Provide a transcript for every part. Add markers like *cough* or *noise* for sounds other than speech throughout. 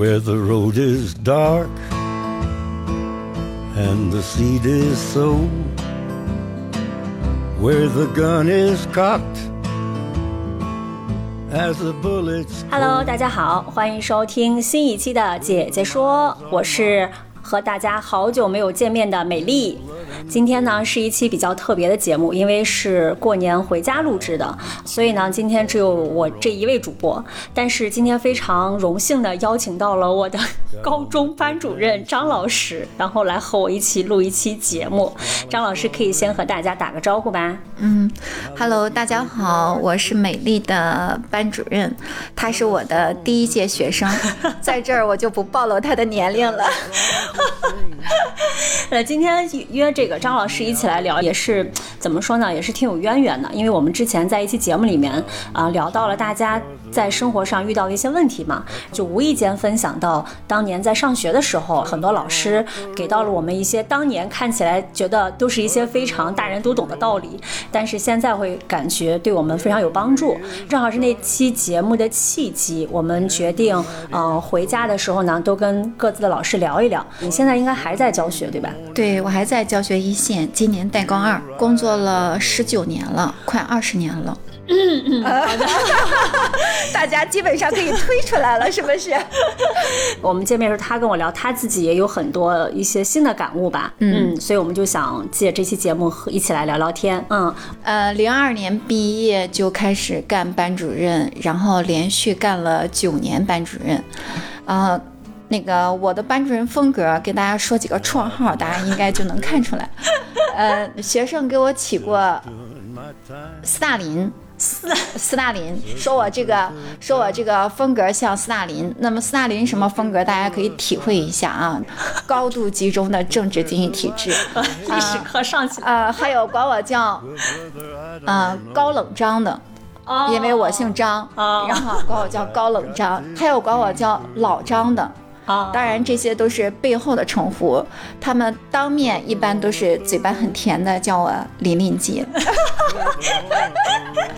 Where the road is dark and the seed is sown, where the gun is cocked as the bullets. Hello，大家好，欢迎收听新一期的姐姐说，我是和大家好久没有见面的美丽。今天呢是一期比较特别的节目，因为是过年回家录制的，所以呢今天只有我这一位主播。但是今天非常荣幸的邀请到了我的高中班主任张老师，然后来和我一起录一期节目。张老师可以先和大家打个招呼吧。嗯，Hello，大家好，我是美丽的班主任，他是我的第一届学生，*laughs* 在这儿我就不暴露他的年龄了。呃，今天约这个张老师一起来聊，也是怎么说呢，也是挺有渊源的。因为我们之前在一期节目里面啊，聊到了大家在生活上遇到的一些问题嘛，就无意间分享到当年在上学的时候，很多老师给到了我们一些当年看起来觉得都是一些非常大人都懂的道理，但是现在会感觉对我们非常有帮助。正好是那期节目的契机，我们决定，嗯，回家的时候呢，都跟各自的老师聊一聊。你现在应该还在教学对吧？对，我还在教学一线，今年带高二，工作了十九年了，快二十年了。嗯嗯，好的，*laughs* 大家基本上可以推出来了，*laughs* 是不是？我们见面时候，他跟我聊，他自己也有很多一些新的感悟吧。嗯，所以我们就想借这期节目一起来聊聊天。嗯，呃，零二年毕业就开始干班主任，然后连续干了九年班主任。啊，那个我的班主任风格，给大家说几个绰号，大家应该就能看出来。呃，学生给我起过斯大林。斯斯大林说：“我这个说我这个风格像斯大林。那么斯大林什么风格？大家可以体会一下啊，高度集中的政治经济体制。*laughs* 历史课上起来啊，还有管我叫呃高冷张的，因为我姓张，然后管我叫高冷张。还有管我叫老张的。”当然，这些都是背后的称呼。他们当面一般都是嘴巴很甜的，叫我琳琳姐。*laughs*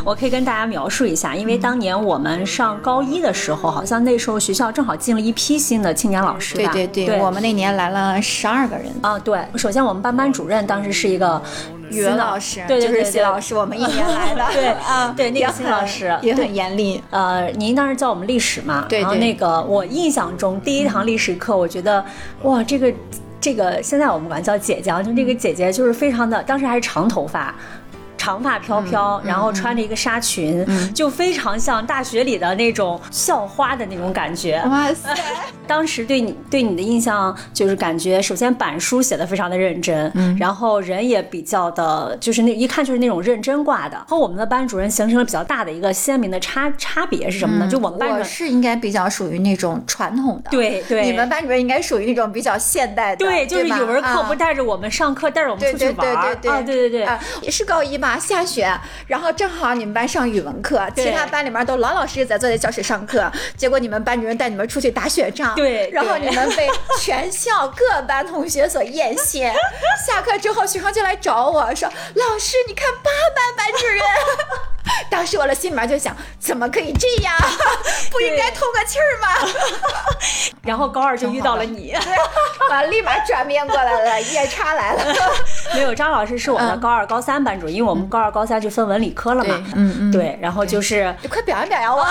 我可以跟大家描述一下，因为当年我们上高一的时候，好像那时候学校正好进了一批新的青年老师吧。对对对，我们那年来了十二个人。啊，对。首先，我们班班主任当时是一个。语文老师，对就是谢老师，我们一年来的，*laughs* *laughs* 对啊，对那个新老师也很严厉。呃，您当时教我们历史嘛，对，然后那个我印象中第一堂历史课，我觉得哇，这个这个现在我们管叫姐姐，就那个姐姐就是非常的，当时还是长头发。长发飘飘，然后穿着一个纱裙，就非常像大学里的那种校花的那种感觉。哇塞！当时对你对你的印象就是感觉，首先板书写的非常的认真，然后人也比较的，就是那一看就是那种认真挂的。和我们的班主任形成了比较大的一个鲜明的差差别是什么呢？就我们班主任是应该比较属于那种传统的，对对。你们班主任应该属于那种比较现代的，对，就是语文课不带着我们上课，带着我们出去玩啊，对对对，也是高一吧。下雪，然后正好你们班上语文课，其他班里面都老老实实在坐在教室上课，结果你们班主任带你们出去打雪仗，对，然后你们被全校各班同学所艳羡。*laughs* 下课之后，学生就来找我说：“老师，你看八班班主任。*laughs* ”当时我的心里面就想，怎么可以这样？*laughs* 不应该透个气儿吗？然后高二就遇到了你，完立马转变过来了，夜叉来了。没有，张老师是我的高二、高三班主任，因为我们高二、高三就分文理科了嘛。嗯嗯。对，然后就是你快表扬表扬我。*laughs*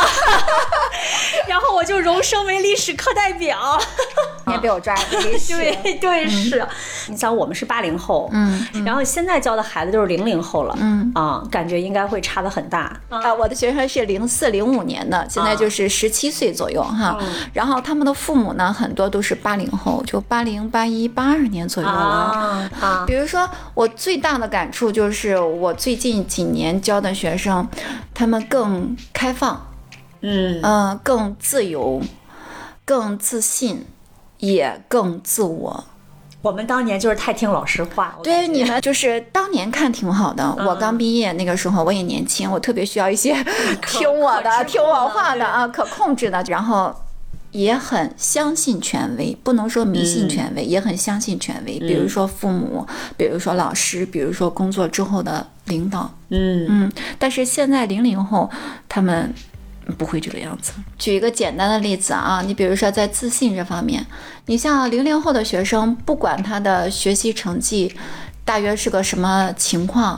然后我就荣升为历史课代表。*laughs* 你也被我抓了。*laughs* 对对是。你想，我们是八零后，嗯，然后现在教的孩子都是零零后了，嗯啊，感觉应该会差的很。很大啊！我的学生是零四零五年的，现在就是十七岁左右哈。然后他们的父母呢，很多都是八零后，就八零、八一、八二年左右了。啊，比如说我最大的感触就是，我最近几年教的学生，他们更开放，嗯嗯，更自由，更自信。也更自我。我们当年就是太听老师话，对你们就是当年看挺好的，我刚毕业那个时候我也年轻，我特别需要一些听我的、听我话的啊，可控制的，然后也很相信权威，不能说迷信权威，也很相信权威。比如说父母，比如说老师，比如说工作之后的领导，嗯嗯。但是现在零零后他们。不会这个样子。举一个简单的例子啊，你比如说在自信这方面，你像零零后的学生，不管他的学习成绩大约是个什么情况，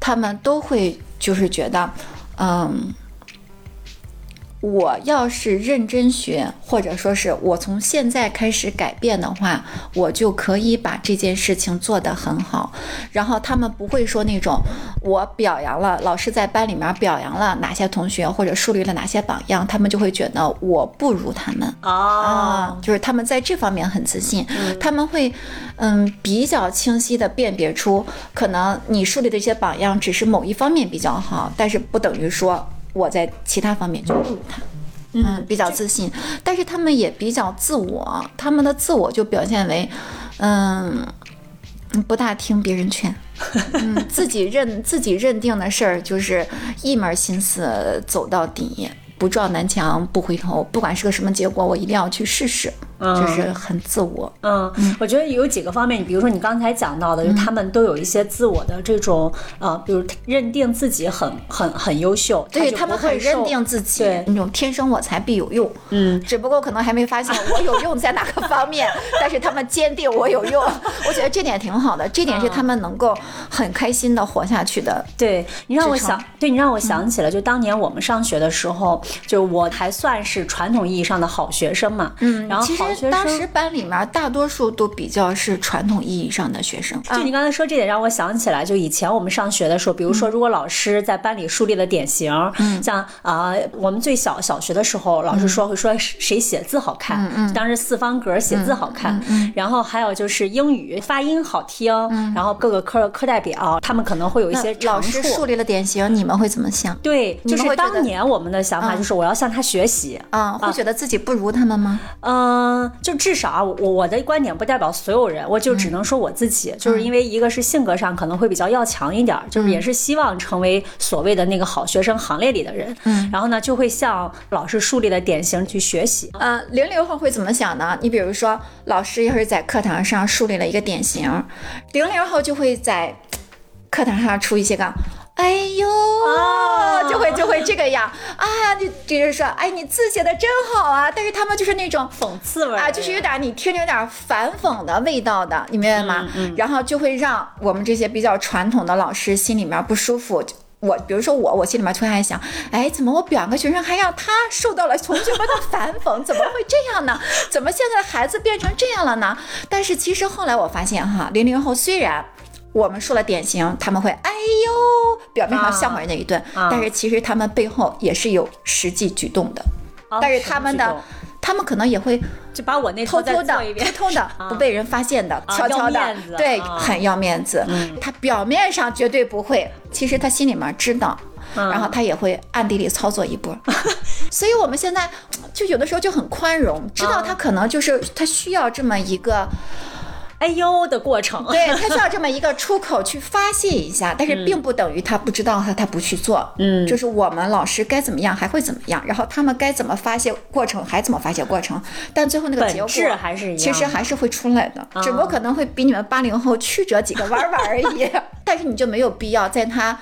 他们都会就是觉得，嗯。我要是认真学，或者说是我从现在开始改变的话，我就可以把这件事情做得很好。然后他们不会说那种我表扬了老师在班里面表扬了哪些同学，或者树立了哪些榜样，他们就会觉得我不如他们。啊哦，，就是他们在这方面很自信，他们会，嗯，比较清晰的辨别出，可能你树立的一些榜样只是某一方面比较好，但是不等于说我在其他方面就不如他。嗯，比较自信，但是他们也比较自我，他们的自我就表现为，嗯，不大听别人劝，*laughs* 嗯，自己认自己认定的事儿就是一门心思走到底，不撞南墙不回头，不管是个什么结果，我一定要去试试，就是很自我。嗯，我觉得有几个方面，你比如说你刚才讲到的，就他们都有一些自我的这种呃，比如认定自己很很很优秀，对他们很认定自己对，那种天生我材必有用，嗯，只不过可能还没发现我有用在哪个方面，*laughs* 但是他们坚定我有用，*laughs* 我觉得这点挺好的，这点是他们能够很开心的活下去的。对你让我想，对你让我想起了，就当年我们上学的时候，就我还算是传统意义上的好学生嘛，嗯然后其好当时生。班里面大多数都比较是传统意义上的学生，就你刚才说这点，让我想起来，就以前我们上学的时候，比如说，如果老师在班里树立了典型，像啊、我们最小小学的时候，老师说会说谁写字好看，当时四方格写字好看，然后还有就是英语发音好听，然后各个科课代表他们可能会有一些老长处师树。立了典型，你们会怎么想？对，就是当年我们的想法嗯就是我要向他学习，啊、会觉得自己不如他们吗？嗯，就至少啊，我我的观点不代表所有人，我就只能说我自己，就是因为一个是性格上可能会比较要强一点儿，就是也是希望成为所谓的那个好学生行列里的人，嗯，然后呢就会向老师树立的典型去学习，呃，零零后会怎么想呢？你比如说，老师要是在课堂上树立了一个典型，零零后就会在课堂上出一些个。哎呦，会就会这个样啊！你就是说，哎，你字写的真好啊！但是他们就是那种讽刺味儿啊，就是有点你听着有点反讽的味道的，你明白吗？然后就会让我们这些比较传统的老师心里面不舒服。我比如说我，我心里面突然想，哎，怎么我表扬个学生还让他受到了同学们的反讽？怎么会这样呢？怎么现在的孩子变成这样了呢？但是其实后来我发现哈，零零后虽然。我们说了典型，他们会哎呦，表面上笑话人家一顿，啊但是其实他们背后也是有实际举动的。啊但是他们的他们可能也会就把我那偷偷的偷偷的不被人发现的、悄悄的对，啊。很要面子。他表面上绝对不会，其实他心里面知道。然后他也会暗地里操作一波，*laughs* 所以我们现在就有的时候就很宽容，知道他可能就是他需要这么一个，哎呦的过程，对他需要这么一个出口去发泄一下，但是并不等于他不知道他他不去做，嗯。就是我们老师该怎么样还会怎么样，然后他们该怎么发泄过程还怎么发泄过程，但最后那个结果还是一样其实还是会出来的，只不过可能会比你们八零后曲折几个弯弯而已，*laughs* 但是你就没有必要在他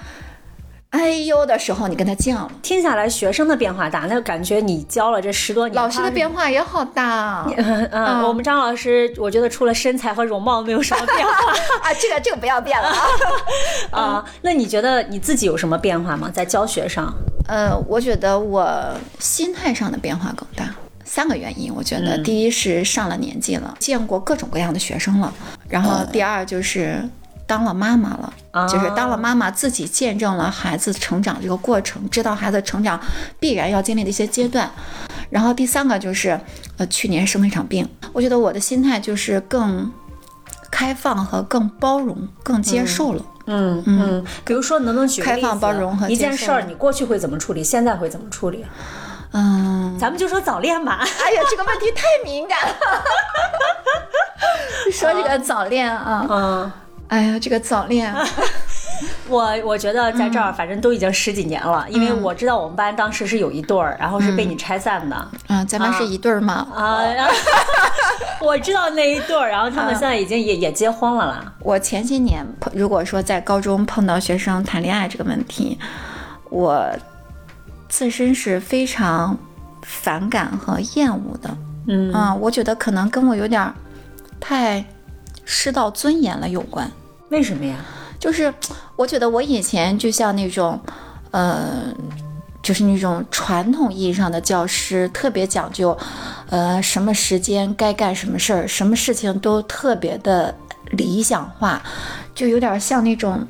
哎呦的时候你跟他犟了。听下来学生的变化大，那感觉你教了这十多年，老师的变化也好大 *laughs* 嗯，嗯，我们张老师，我觉得除了身材和容貌没有什么变化 *laughs* 啊！这个这个不要变了啊！*laughs* 啊。那你觉得你自己有什么变化吗？在教学上？呃，我觉得我心态上的变化更大。三个原因，我觉得第一是上了年纪了，见过各种各样的学生了，然后第二就是当了妈妈了，就是当了妈妈自己见证了孩子成长这个过程，知道孩子成长必然要经历的一些阶段。然后第三个就是，呃，去年生了一场病，我觉得我的心态就是更开放和更包容、更接受了。嗯嗯，比如说，能不能举个开放包容和一件事儿，你过去会怎么处理，现在会怎么处理？嗯，咱们就说早恋吧。哎呀，这个问题太敏感了。*laughs* 说这个早恋啊，嗯，哎呀，这个早恋，*laughs* 我我觉得在这儿反正都已经十几年了，因为我知道我们班当时是有一对儿，然后是被你拆散的。嗯，咱们是一对儿吗。啊，然后 *laughs* 我知道那一对儿，然后他们现在已经也也结婚了啦。我前些年碰，如果说在高中碰到学生谈恋爱这个问题，我自身是非常反感和厌恶的。嗯啊、我觉得可能跟我有点儿太失到尊严了有关。为什么呀？就是我觉得我以前就像那种，呃，就是那种传统意义上的教师，特别讲究，呃，什么时间该干什么事儿，什么事情都特别的理想化，就有点像那种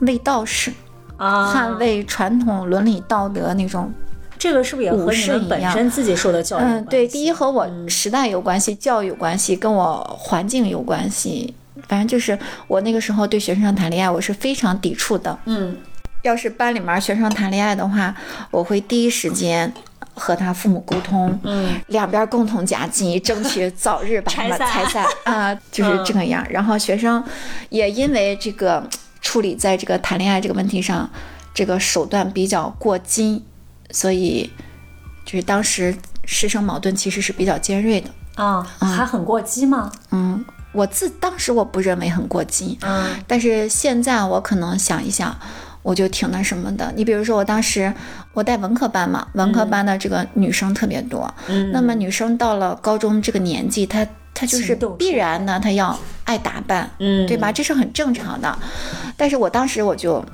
卫道士，啊，捍卫传统伦理道德那种。这个是不是也和武你们本身自己受的教育？嗯，对，第一和我时代有关系，教育有关系，跟我环境有关系。反正就是我那个时候对学生谈恋爱，我是非常抵触的。嗯要是班里面学生谈恋爱的话，我会第一时间和他父母沟通，嗯，两边共同夹击，争取 *laughs* 早日把他们拆散拆散啊，就是这个样。然后学生也因为这个处理在这个谈恋爱这个问题上，这个手段比较过激，所以就是当时师生矛盾其实是比较尖锐的。啊，还很过激吗？嗯，我自当时我不认为很过激，嗯但是现在我可能想一想，我就挺那什么的。你比如说，我当时我带文科班嘛，文科班的这个女生特别多，嗯，那么女生到了高中这个年纪，她她就是必然呢，她要爱打扮，嗯对吧？这是很正常的。但是我当时我就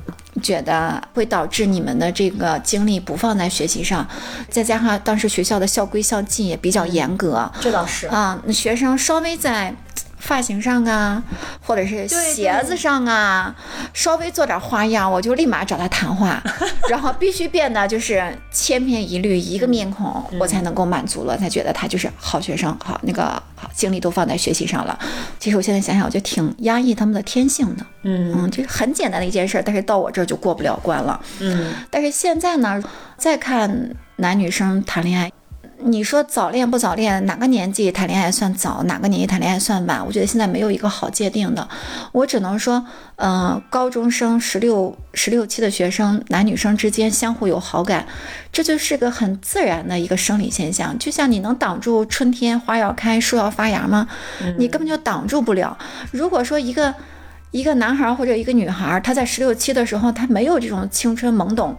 觉得会导致你们的这个精力不放在学习上，再加上当时学校的校规校纪也比较严格，这倒是。啊，那学生稍微在发型上啊，或者是鞋子上啊，稍微做点花样，我就立马找他谈话，*laughs* 然后必须变得就是千篇一律，一个面孔，我才能够满足了，才觉得他就是好学生，好那个好精力都放在学习上了。其实我现在想想，我就挺压抑他们的天性的，嗯嗯，这是很简单的一件事儿，但是到我这儿就过不了关了。嗯但是现在呢，再看男女生谈恋爱，你说早恋不早恋，哪个年纪谈恋爱算早，哪个年纪谈恋爱算晚？我觉得现在没有一个好界定的。我只能说，嗯、高中生十六、十六七的学生，男女生之间相互有好感，这就是个很自然的一个生理现象。就像你能挡住春天花要开、树要发芽吗？你根本就挡住不了。如果说一个一个男孩或者一个女孩，他在十六七的时候，他没有这种青春懵懂，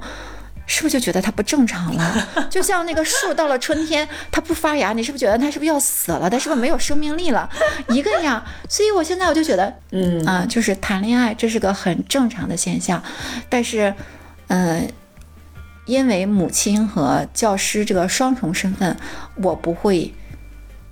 是不是就觉得它不正常了？*laughs* 就像那个树到了春天，它不发芽，你是不是觉得它是不是要死了？它是不是没有生命力了？*laughs* 一个样。所以我现在我就觉得，嗯啊、就是谈恋爱这是个很正常的现象，但是，嗯、因为母亲和教师这个双重身份，我不会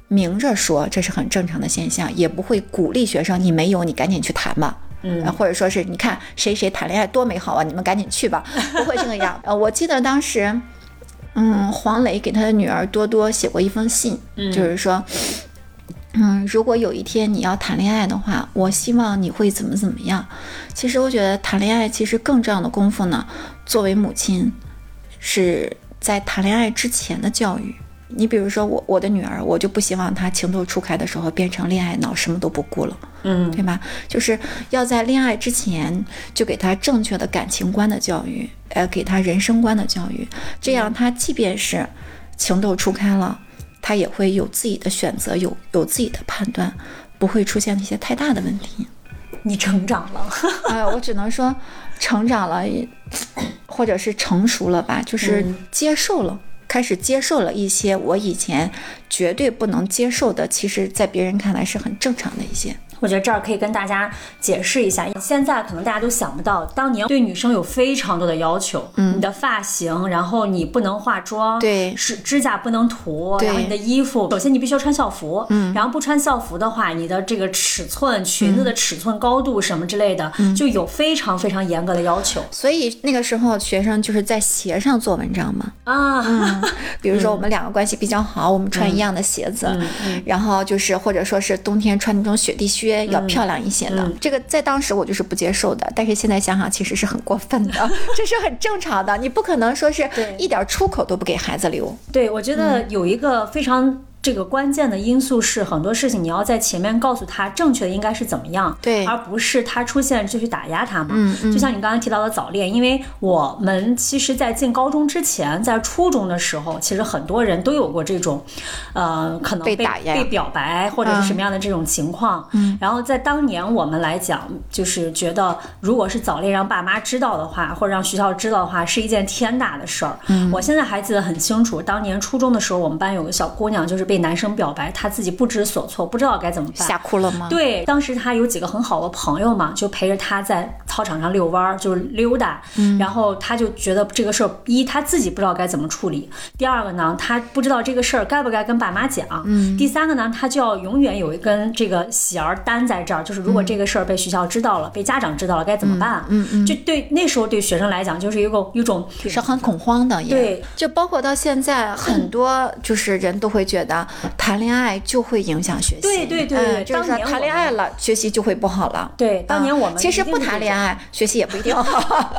明着说这是很正常的现象，也不会鼓励学生你没有你赶紧去谈吧。嗯呃或者说是你看谁谁谈恋爱多美好啊，你们赶紧去吧，*laughs* 不会这个样。呃，我记得当时，嗯，黄磊给他的女儿多多写过一封信，就是说，嗯，如果有一天你要谈恋爱的话，我希望你会怎么怎么样。其实我觉得谈恋爱其实更重要的功夫呢，作为母亲，是在谈恋爱之前的教育。你比如说我我的女儿，我就不希望她情窦初开的时候变成恋爱脑，什么都不顾了。嗯对吧？就是要在恋爱之前就给她正确的感情观的教育，呃，给她人生观的教育，这样她即便是情窦初开了，她也会有自己的选择，有有自己的判断，不会出现一些太大的问题。你成长了。呃，我只能说成长了，*coughs* 或者是成熟了吧，就是接受了。开始接受了一些我以前绝对不能接受的，其实在别人看来是很正常的一些。我觉得这儿可以跟大家解释一下，现在可能大家都想不到，当年对女生有非常多的要求，嗯，你的发型，然后你不能化妆，对。是指甲不能涂，然后你的衣服，首先你必须要穿校服，嗯，然后不穿校服的话，你的这个尺寸、裙子的尺寸、高度什么之类的，就有非常非常严格的要求。所以那个时候学生就是在鞋上做文章嘛，啊，*laughs* 比如说我们两个关系比较好，我们穿一样的鞋子，然后就是或者说是冬天穿那种雪地靴要漂亮一些的，这个在当时我就是不接受的，但是现在想想其实是很过分的，*laughs* 这是很正常的，你不可能说是一点出口都不给孩子留。对，我觉得有一个非常这个关键的因素是很多事情你要在前面告诉他正确的应该是怎么样，对而不是他出现就去打压他嘛。嗯嗯就像你刚才提到的早恋，因为我们其实，在进高中之前，在初中的时候，其实很多人都有过这种，呃，可能被被打压被表白或者是什么样的这种情况。嗯，然后在当年我们来讲，就是觉得如果是早恋让爸妈知道的话，或者让学校知道的话，是一件天大的事儿。嗯，我现在还记得很清楚，当年初中的时候，我们班有个小姑娘，就是被男生表白，她自己不知所措，不知道该怎么办。吓哭了吗？对，当时他有几个很好的朋友嘛，就陪着他在操场上遛弯儿，就是溜达。嗯然后他就觉得这个事儿，一他自己不知道该怎么处理；第二个呢，他不知道这个事儿该不该跟爸妈讲；嗯第三个呢，他就要永远有一根这个弦儿担在这儿，就是如果这个事儿被学校知道了，被家长知道了，该怎么办？嗯嗯就对那时候对学生来讲，就是一个一种是很恐慌的，对，就包括到现在，很多就是人都会觉得谈恋爱就会影响学习，对对对就是谈恋爱了，学习就会不好了。对当年我们啊其实不谈恋爱，学习也不一定好。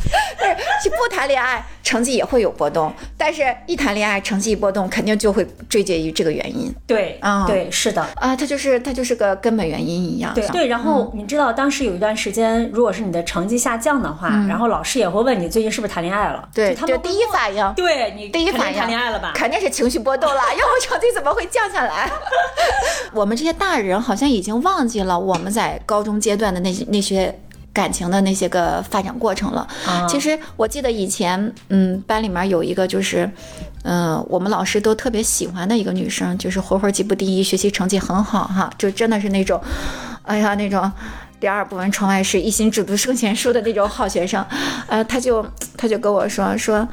*laughs* 但是不谈恋爱，成绩也会有波动。但是一谈恋爱，成绩一波动，肯定就会追结于这个原因对啊对是的。啊，它就是它就是个根本原因一样。对对，然后你知道当时有一段时间，如果是你的成绩下降的话，然后老师也会问你最近是不是谈恋爱了？对，就他就第一反应，对你第一反应谈恋爱了吧？肯定是情绪波动了，*laughs* 要不成绩怎么会降下来？*laughs* 我们这些大人好像已经忘记了我们在高中阶段的那些那些。感情的那些个发展过程了。啊其实我记得以前，嗯，班里面有一个就是，嗯、我们老师都特别喜欢的一个女生，就是活活级不第一，学习成绩很好哈，就真的是那种，哎呀那种。第二不闻窗外事，一心只读圣贤书的那种好学生，呃，他就他就跟我说说，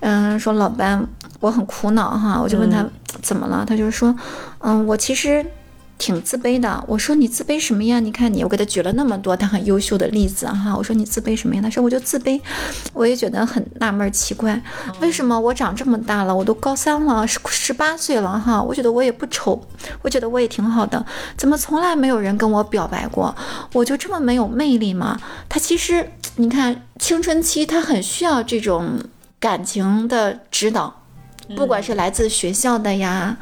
嗯、说老班，我很苦恼哈，我就问他、怎么了，他就说，嗯，我其实挺自卑的。我说你自卑什么呀？你看你，我给他举了那么多他很优秀的例子哈。我说你自卑什么呀？他说我就自卑，我也觉得很纳闷儿奇怪，为什么我长这么大了，我都高三了，十十八岁了哈，我觉得我也不丑，我觉得我也挺好的，怎么从来没有人跟我表白过？我就这么没有魅力吗？他其实你看青春期，他很需要这种感情的指导，不管是来自学校的呀。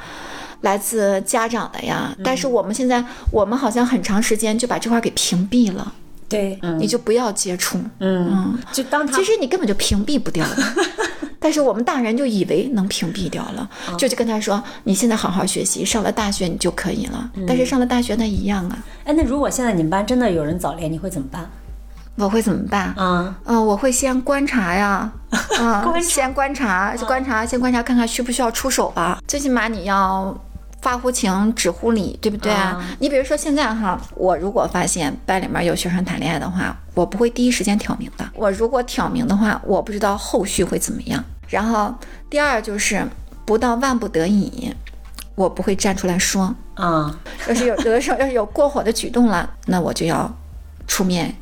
来自家长的呀，但是我们现在，我们好像很长时间就把这块儿给屏蔽了，对，嗯。你就不要接触。嗯，就当他其实你根本就屏蔽不掉。的，*laughs* 但是我们大人就以为能屏蔽掉了，就就跟他说，你现在好好学习，上了大学你就可以了。但是上了大学那一样啊，哎，那如果现在你们班真的有人早恋，你会怎么办？我会怎么办？啊，嗯、我会先观察呀，*laughs* 嗯、观先观察，观察，先观察，看看需不需要出手吧。最起码你要发乎情，止乎礼，对不对？啊你比如说现在哈，我如果发现班里面有学生谈恋爱的话，我不会第一时间挑明的。我如果挑明的话，我不知道后续会怎么样。然后第二就是不到万不得已，我不会站出来说。嗯，要是有 *laughs* 有的时候要是有过火的举动了，那我就要出面。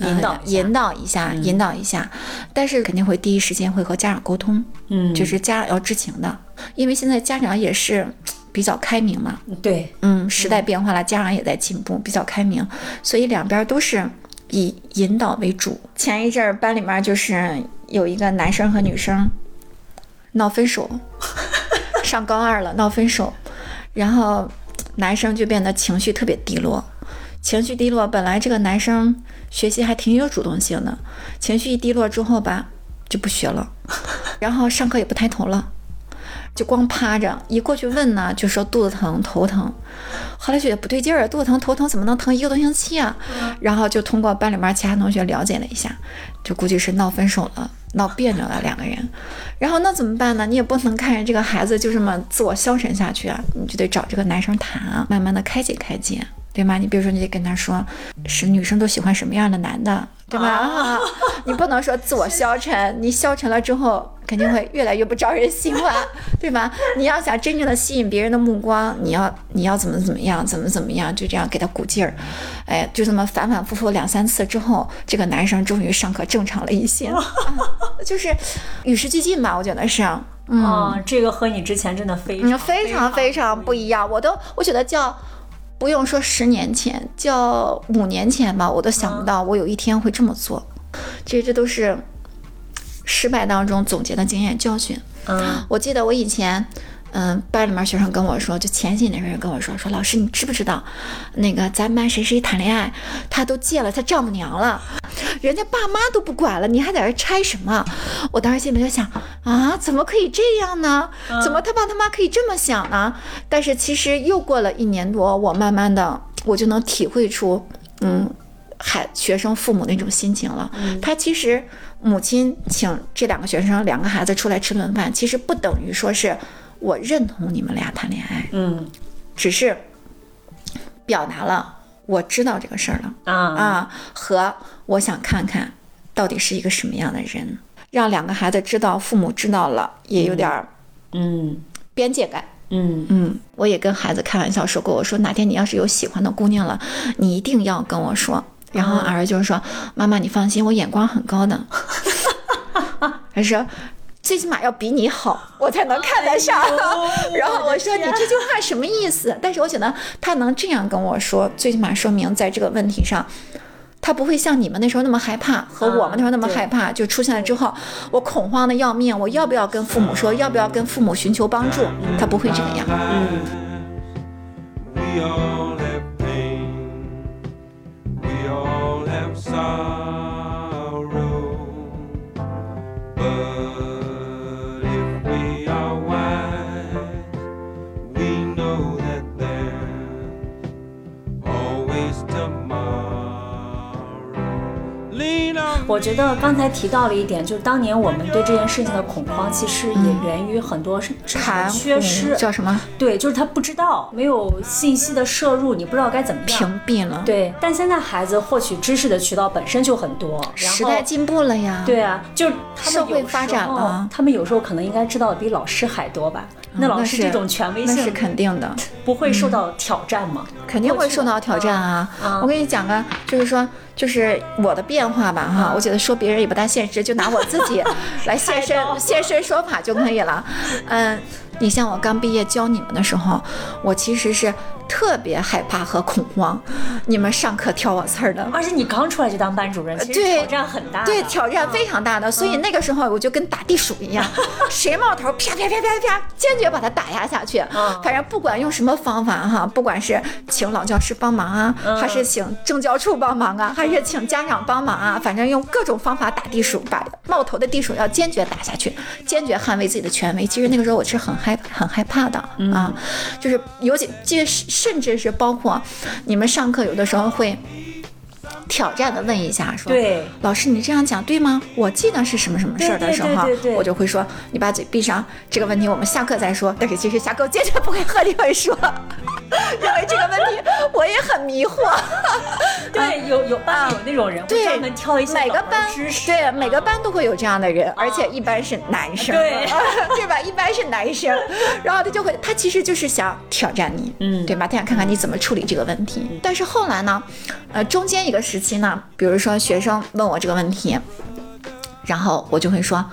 呃引导引导一下，引导一下，但是肯定会第一时间会和家长沟通，嗯，就是家长要知情的，因为现在家长也是比较开明嘛，对，嗯，时代变化了，家长也在进步，比较开明，所以两边都是以引导为主。前一阵儿班里面就是有一个男生和女生闹分手，*laughs* 上高二了闹分手，然后男生就变得情绪特别低落，情绪低落，本来这个男生学习还挺有主动性的，情绪一低落之后吧，就不学了，*laughs* 然后上课也不抬头了。就光趴着，一过去问呢，就说肚子疼、头疼。后来觉得不对劲儿，肚子疼、头疼怎么能疼一个多星期啊？然后就通过班里面其他同学了解了一下，就估计是闹分手了，闹别扭了两个人。然后那怎么办呢？你也不能看着这个孩子就这么自我消沉下去啊，你就得找这个男生谈啊，慢慢的开解开解，对吗？你比如说，你得跟他说，是女生都喜欢什么样的男的，对吧？啊，*laughs* 你不能说自我消沉，你消沉了之后，肯定会越来越不招人喜欢，*laughs* 对吧？你要想真正的吸引别人的目光，你要你要怎么怎么样，怎么怎么样，就这样给他鼓劲儿，哎，就这么反反复复两三次之后，这个男生终于上课正常了一些，啊就是与时俱进吧，我觉得是。嗯，啊，这个和你之前真的非嗯，常非常非常不一样。我都我觉得叫不用说十年前，叫五年前吧，我都想不到我有一天会这么做。其实这都是失败当中总结的经验教训。嗯我记得我以前，嗯，班里面学生跟我说，就前几年有人跟我说，说老师你知不知道，那个咱们班谁谁谈恋爱，他都借了他丈母娘了，人家爸妈都不管了，你还在这拆什么？*laughs* 我当时心里就想啊，怎么可以这样呢？怎么他爸他妈可以这么想呢？但是其实又过了一年多，我慢慢的我就能体会出，嗯。孩学生父母那种心情了，他其实母亲请这两个学生两个孩子出来吃顿饭，其实不等于说是我认同你们俩谈恋爱，嗯只是表达了我知道这个事儿了啊啊，和我想看看到底是一个什么样的人，让两个孩子知道，父母知道了也有点儿嗯边界感。嗯嗯，我也跟孩子开玩笑说过，我说哪天你要是有喜欢的姑娘了，你一定要跟我说。然后儿子就是说，妈妈你放心，我眼光很高的。*laughs* 还说。最起码要比你好，我才能看得上。*laughs* 然后我说你这句话什么意思？但是我觉得他能这样跟我说，最起码说明在这个问题上，他不会像你们那时候那么害怕，和我们那时候那么害怕。就出现了之后，我恐慌的要命，我要不要跟父母说？要不要跟父母寻求帮助？他不会这个样。We 我觉得刚才提到了一点，就是当年我们对这件事情的恐慌，其实也源于很多知识缺失。叫什么？对，就是他不知道，没有信息的摄入，你不知道该怎么样。屏蔽了。，对，但现在孩子获取知识的渠道本身就很多，然后时代进步了呀。对啊，就是他们社会有发展了他们有时候可能应该知道的比老师还多吧？那老师这种权威性那是肯定的。不会受到挑战吗？肯定会受到挑战啊！啊我跟你讲个，就是说，就是我的变化吧，哈，我觉得说别人也不大现实，就拿我自己 *laughs* 来现身 *laughs* 现身说法就可以了。嗯，你像我刚毕业教你们的时候，我其实是特别害怕和恐慌，你们上课挑我刺儿的。而且你刚出来就当班主任，其实对挑战很大的。对，挑战非常大的，所以那个时候我就跟打地鼠一样，谁冒头啪啪啪啪啪，坚决把他打压下去。嗯反正不管用什么方法哈，不管是请老教师帮忙啊，嗯还是请政教处帮忙啊，还是请家长帮忙啊，反正用各种方法打地鼠，把冒头的地鼠要坚决打下去，坚决捍卫自己的权威。其实那个时候我是很害很害怕的嗯啊，就是尤其这甚至是包括你们上课有的时候会。挑战的问一下，说对老师，你这样讲对吗？我记得是什么什么事儿的时候，我就会说，你把嘴闭上，这个问题我们下课再说。但是其实下课坚决不会和你们说，*laughs* 因为这个问题我也很迷惑。*laughs* 对，有有班里有那种人会对专门挑一些每个班对每个班都会有这样的人，而且一般是男生，对 *laughs* 对吧？一般是男生，然后他就会，他其实就是想挑战你，嗯对吧？他想看看你怎么处理这个问题。但是后来呢，呃，中间一个时期呢，比如说学生问我这个问题，然后我就会说，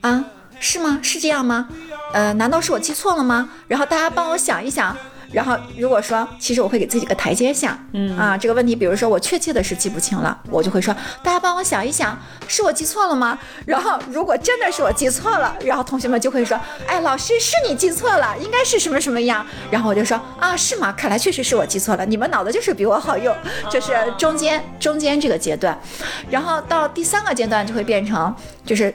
啊，是吗？是这样吗？呃，难道是我记错了吗？然后大家帮我想一想。然后如果说，其实我会给自己个台阶下，嗯啊，这个问题，比如说我确切的是记不清了，我就会说，大家帮我想一想，是我记错了吗？然后如果真的是我记错了，然后同学们就会说，哎，老师是你记错了，应该是什么什么样？然后我就说，啊，是吗？看来确实是我记错了，你们脑子就是比我好用，这是中间中间这个阶段，然后到第三个阶段就会变成就是。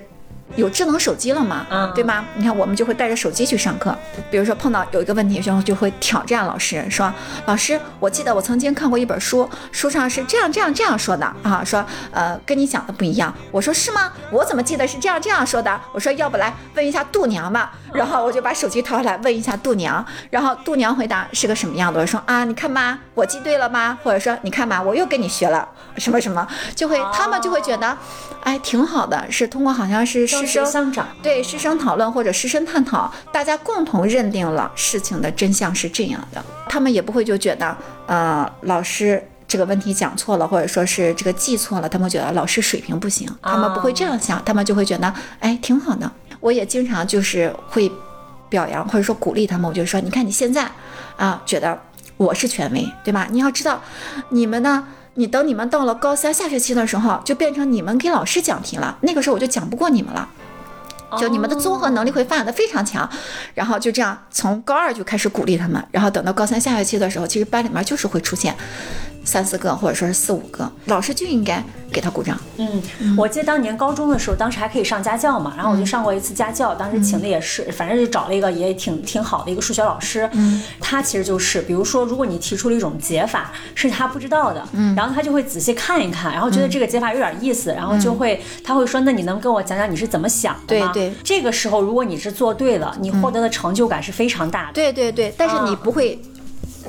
有智能手机了嘛，嗯对吗？你看，我们就会带着手机去上课。比如说碰到有一个问题，学生就会挑战老师，说：“老师，我记得我曾经看过一本书，书上是这样这样这样说的啊，说呃跟你讲的不一样。”我说：“是吗？我怎么记得是这样这样说的？”我说：“要不来问一下度娘吧。”然后我就把手机掏出来问一下度娘，然后度娘回答是个什么样的？我说：“啊，你看吧，我记对了吗？或者说你看吧，我又跟你学了什么什么，就会他们就会觉得，哎，挺好的，是通过好像是师生。对师生讨论或者师生探讨，大家共同认定了事情的真相是这样的，他们也不会就觉得，呃，老师这个问题讲错了，或者说是这个记错了，他们觉得老师水平不行，他们不会这样想，他们就会觉得，哎，挺好的。我也经常就是会表扬或者说鼓励他们，我就说，你看你现在啊，觉得我是权威，对吧？你要知道，你们呢？你等你们到了高三下学期的时候，就变成你们给老师讲题了。那个时候我就讲不过你们了。就你们的综合能力会发展的非常强，然后就这样从高二就开始鼓励他们，然后等到高三下学期的时候，其实班里面就是会出现三四个或者说是四五个，老师就应该给他鼓掌。嗯，我记得当年高中的时候，当时还可以上家教嘛，然后我就上过一次家教，当时请的也是，反正就找了一个也挺挺好的一个数学老师，嗯，他其实就是，比如说，如果你提出了一种解法是他不知道的，嗯，然后他就会仔细看一看，然后觉得这个解法有点意思，然后就会他会说，那你能跟我讲讲你是怎么想的吗？对？对这个时候如果你是做对了，你获得的成就感是非常大的。对对对，但是你啊。不会，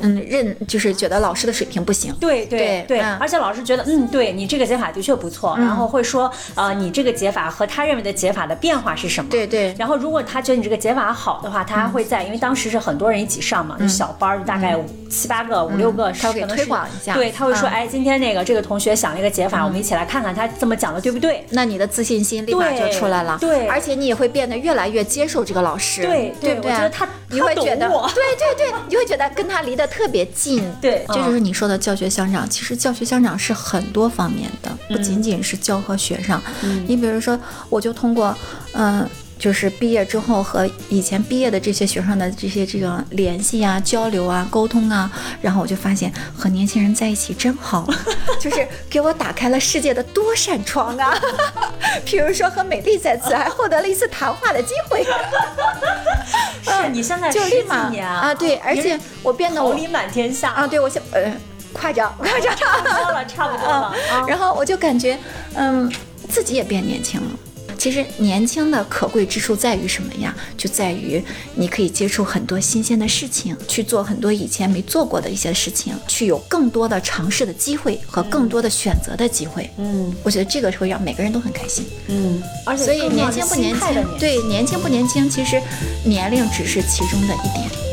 嗯，认就是觉得老师的水平不行。对对对，而且老师觉得，嗯，对你这个解法的确不错，然后会说，呃，你这个解法和他认为的解法的变化是什么？对对。然后如果他觉得你这个解法好的话，他还会在，因为当时是很多人一起上嘛，就小班儿，大概五七八个、五六个，他会给推广一下。对，他会说，嗯。哎，今天那个这个同学想了一个解法，我们一起来看看他这么讲的对不对？那你的自信心立马就出来了，对而且你也会变得越来越接受这个老师，对对？我觉得他你会觉得，我。对对对，你会觉得跟他离得特别近，对这就是你说的教学相长。其实教学相长是很多方面的，不仅仅是教和学上。你比如说，我就通过，嗯、就是毕业之后和以前毕业的这些学生的这些这个联系啊、交流啊、沟通啊，然后我就发现和年轻人在一起真好，*laughs* 就是给我打开了世界的多扇窗啊。*laughs* 比如说和美丽在此还获得了一次谈话的机会，*laughs* 是你现在十几就立马年啊，对，而且我变得我桃李满天下啊，，对我现呃夸张夸张，差不多了，差不多了啊。然后我就感觉嗯自己也变年轻了。其实年轻的可贵之处在于什么呀？就在于你可以接触很多新鲜的事情，去做很多以前没做过的一些事情，去有更多的尝试的机会和更多的选择的机会。嗯我觉得这个会让每个人都很开心。嗯，而且所以年轻不年轻，对年轻不年轻，其实年龄只是其中的一点。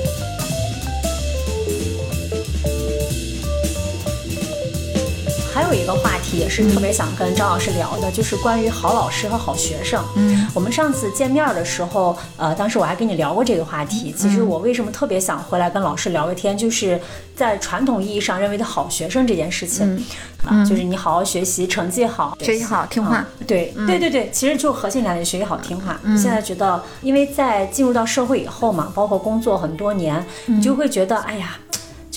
有一个话题也是特别想跟张老师聊的，就是关于好老师和好学生。嗯，我们上次见面的时候，呃，当时我还跟你聊过这个话题。其嗯实我为什么特别想回来跟老师聊个天，就是在传统意义上认为的好学生这件事情，啊，就是你好好学习，成绩好，嗯学习好听话嗯对对对对，其实就核心两点，学习好听话。嗯现在觉得，因为在进入到社会以后嘛，包括工作很多年，嗯你就会觉得，哎呀。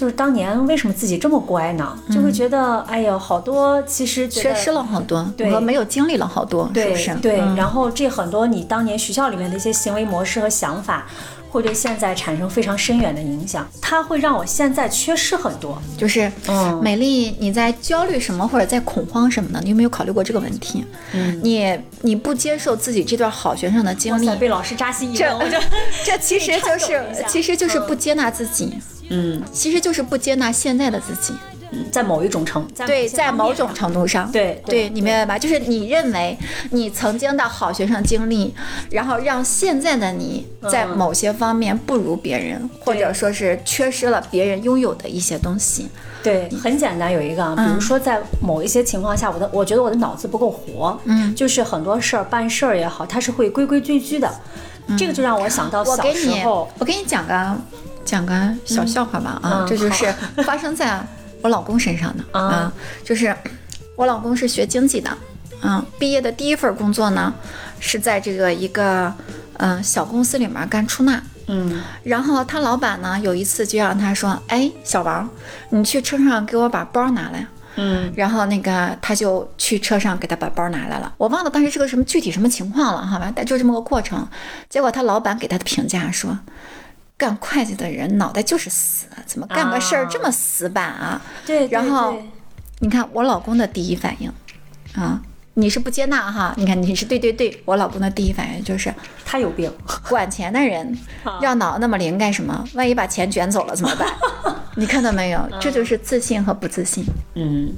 就是当年为什么自己这么乖呢？就会觉得，哎呀，好多其实缺失了好多，对和没有经历了好多，是不是？对，嗯然后这很多你当年学校里面的一些行为模式和想法，会对现在产生非常深远的影响。它会让我现在缺失很多。就是，嗯美丽，你在焦虑什么或者在恐慌什么呢？你有没有考虑过这个问题？嗯，你你不接受自己这段好学生的经历，，被老师扎心一这，我就这其实就是其实就是不接纳自己，嗯。其实就是不接纳现在的自己。嗯，在某一种程，在对，在某种程度上，对对，你明白吧？就是你认为你曾经的好学生经历，然后让现在的你在嗯某些方面不如别人，或者说是缺失了别人拥有的一些东西。对，很简单，有一个啊，比如嗯说在某一些情况下，我的我觉得我的脑子不够活，嗯，就是很多事儿办事儿也好，它是会规规矩矩的，这个就让我想到小嗯我给你时候，，我给你讲个讲个小笑话吧啊，嗯这就是 *laughs* *laughs* 发生在我老公身上的啊啊，就是我老公是学经济的，嗯，毕业的第一份工作呢是在这个一个嗯、呃小公司里面干出纳。嗯然后他老板呢，有一次就让他说：“哎，小王，你去车上给我把包拿来。”嗯然后那个他就去车上给他把包拿来了，我忘了当时是个什么具体什么情况了，好吧，但就这么个过程。结果他老板给他的评价说：“干会计的人脑袋就是死，怎么干个事儿啊这么死板啊？”对，对然后你看我老公的第一反应啊，你是不接纳哈？你看你是对对对，我老公的第一反应就是他有病，管钱的人 *laughs* 要脑那么灵干什么？万一把钱卷走了怎么办？*laughs* 你看到没有？这就是自信和不自信。嗯。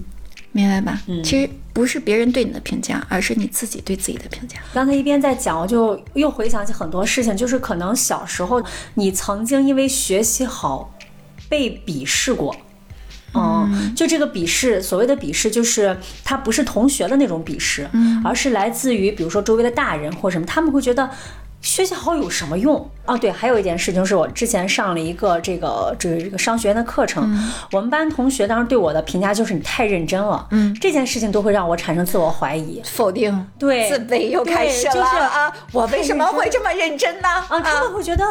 明白吧？嗯其实不是别人对你的评价，而是你自己对自己的评价。刚才一边在讲，我就又回想起很多事情，就是可能小时候你曾经因为学习好被鄙视过。嗯，就这个鄙视，所谓的鄙视，就是他不是同学的那种鄙视，而是来自于比如说周围的大人或什么，他们会觉得学习好有什么用啊？对，还有一件事情是我之前上了一个这个这个这个商学院的课程，我们班同学当时对我的评价就是你太认真了，嗯，这件事情都会让我产生自我怀疑。否定，对自卑又开始了、就是啊！我为什么会这么认真呢？啊，他们会觉得。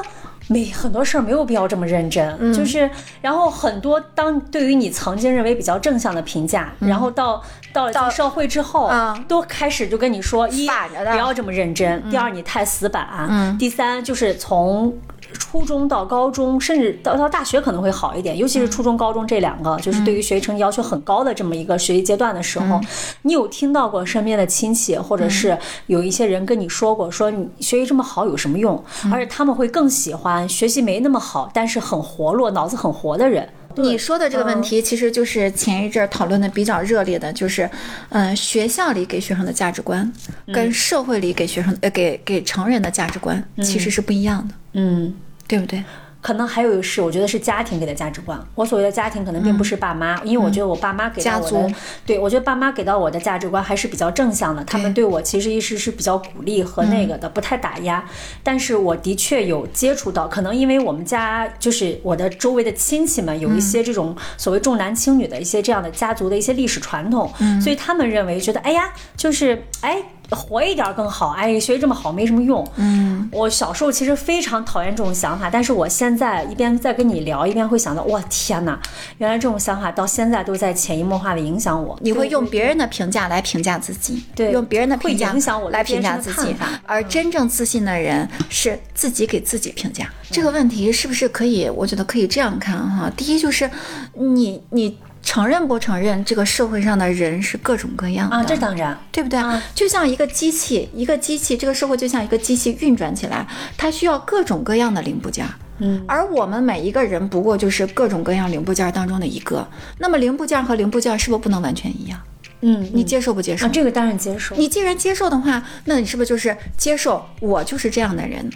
没很多事儿没有必要这么认真，就是，然后很多当对于你曾经认为比较正向的评价，然后到到了这个社会之后，嗯。都开始就跟你说，一不要这么认真，第二你太死板，第三就是从。初中到高中，甚至到到大学可能会好一点，尤其是初中、高中这两个，就是对于学习成绩要求很高的这么一个学习阶段的时候，你有听到过身边的亲戚或者是有一些人跟你说过，说你学习这么好有什么用？而且他们会更喜欢学习没那么好，但是很活络、脑子很活的人。你说的这个问题，其实就是前一阵儿讨论的比较热烈的，就是，嗯、学校里给学生的价值观，跟社会里给学生呃给给成人的价值观其实是不一样的，嗯，对不对？可能还有是，我觉得是家庭给的价值观。我所谓的家庭，可能并不是爸妈，因为我觉得我爸妈给到我的，对我觉得爸妈给到我的价值观还是比较正向的。他们对我其实一直是比较鼓励和那个的，不太打压。但是我的确有接触到，可能因为我们家就是我的周围的亲戚们有一些这种所谓重男轻女的一些这样的家族的一些历史传统，所以他们认为觉得，哎呀，就是哎。活一点儿更好，哎，学习这么好没什么用。嗯，我小时候其实非常讨厌这种想法，但是我现在一边在跟你聊，一边会想到，哇，天哪，原来这种想法到现在都在潜移默化的影响我。你会用别人的评价来评价自己，对用别人的评价影响我来评价自己而真正自信的人是自己给自己评价。这个问题是不是可以？我觉得可以这样看哈。第一就是你你承认不承认这个社会上的人是各种各样的啊，这当然，对不对？啊就像一个机器，一个机器，这个社会就像一个机器运转起来，它需要各种各样的零部件。嗯，而我们每一个人不过就是各种各样零部件当中的一个。那么零部件和零部件是不是不能完全一样？嗯，你接受不接受？啊，这个当然接受。你既然接受的话，那你是不是就是接受我就是这样的人，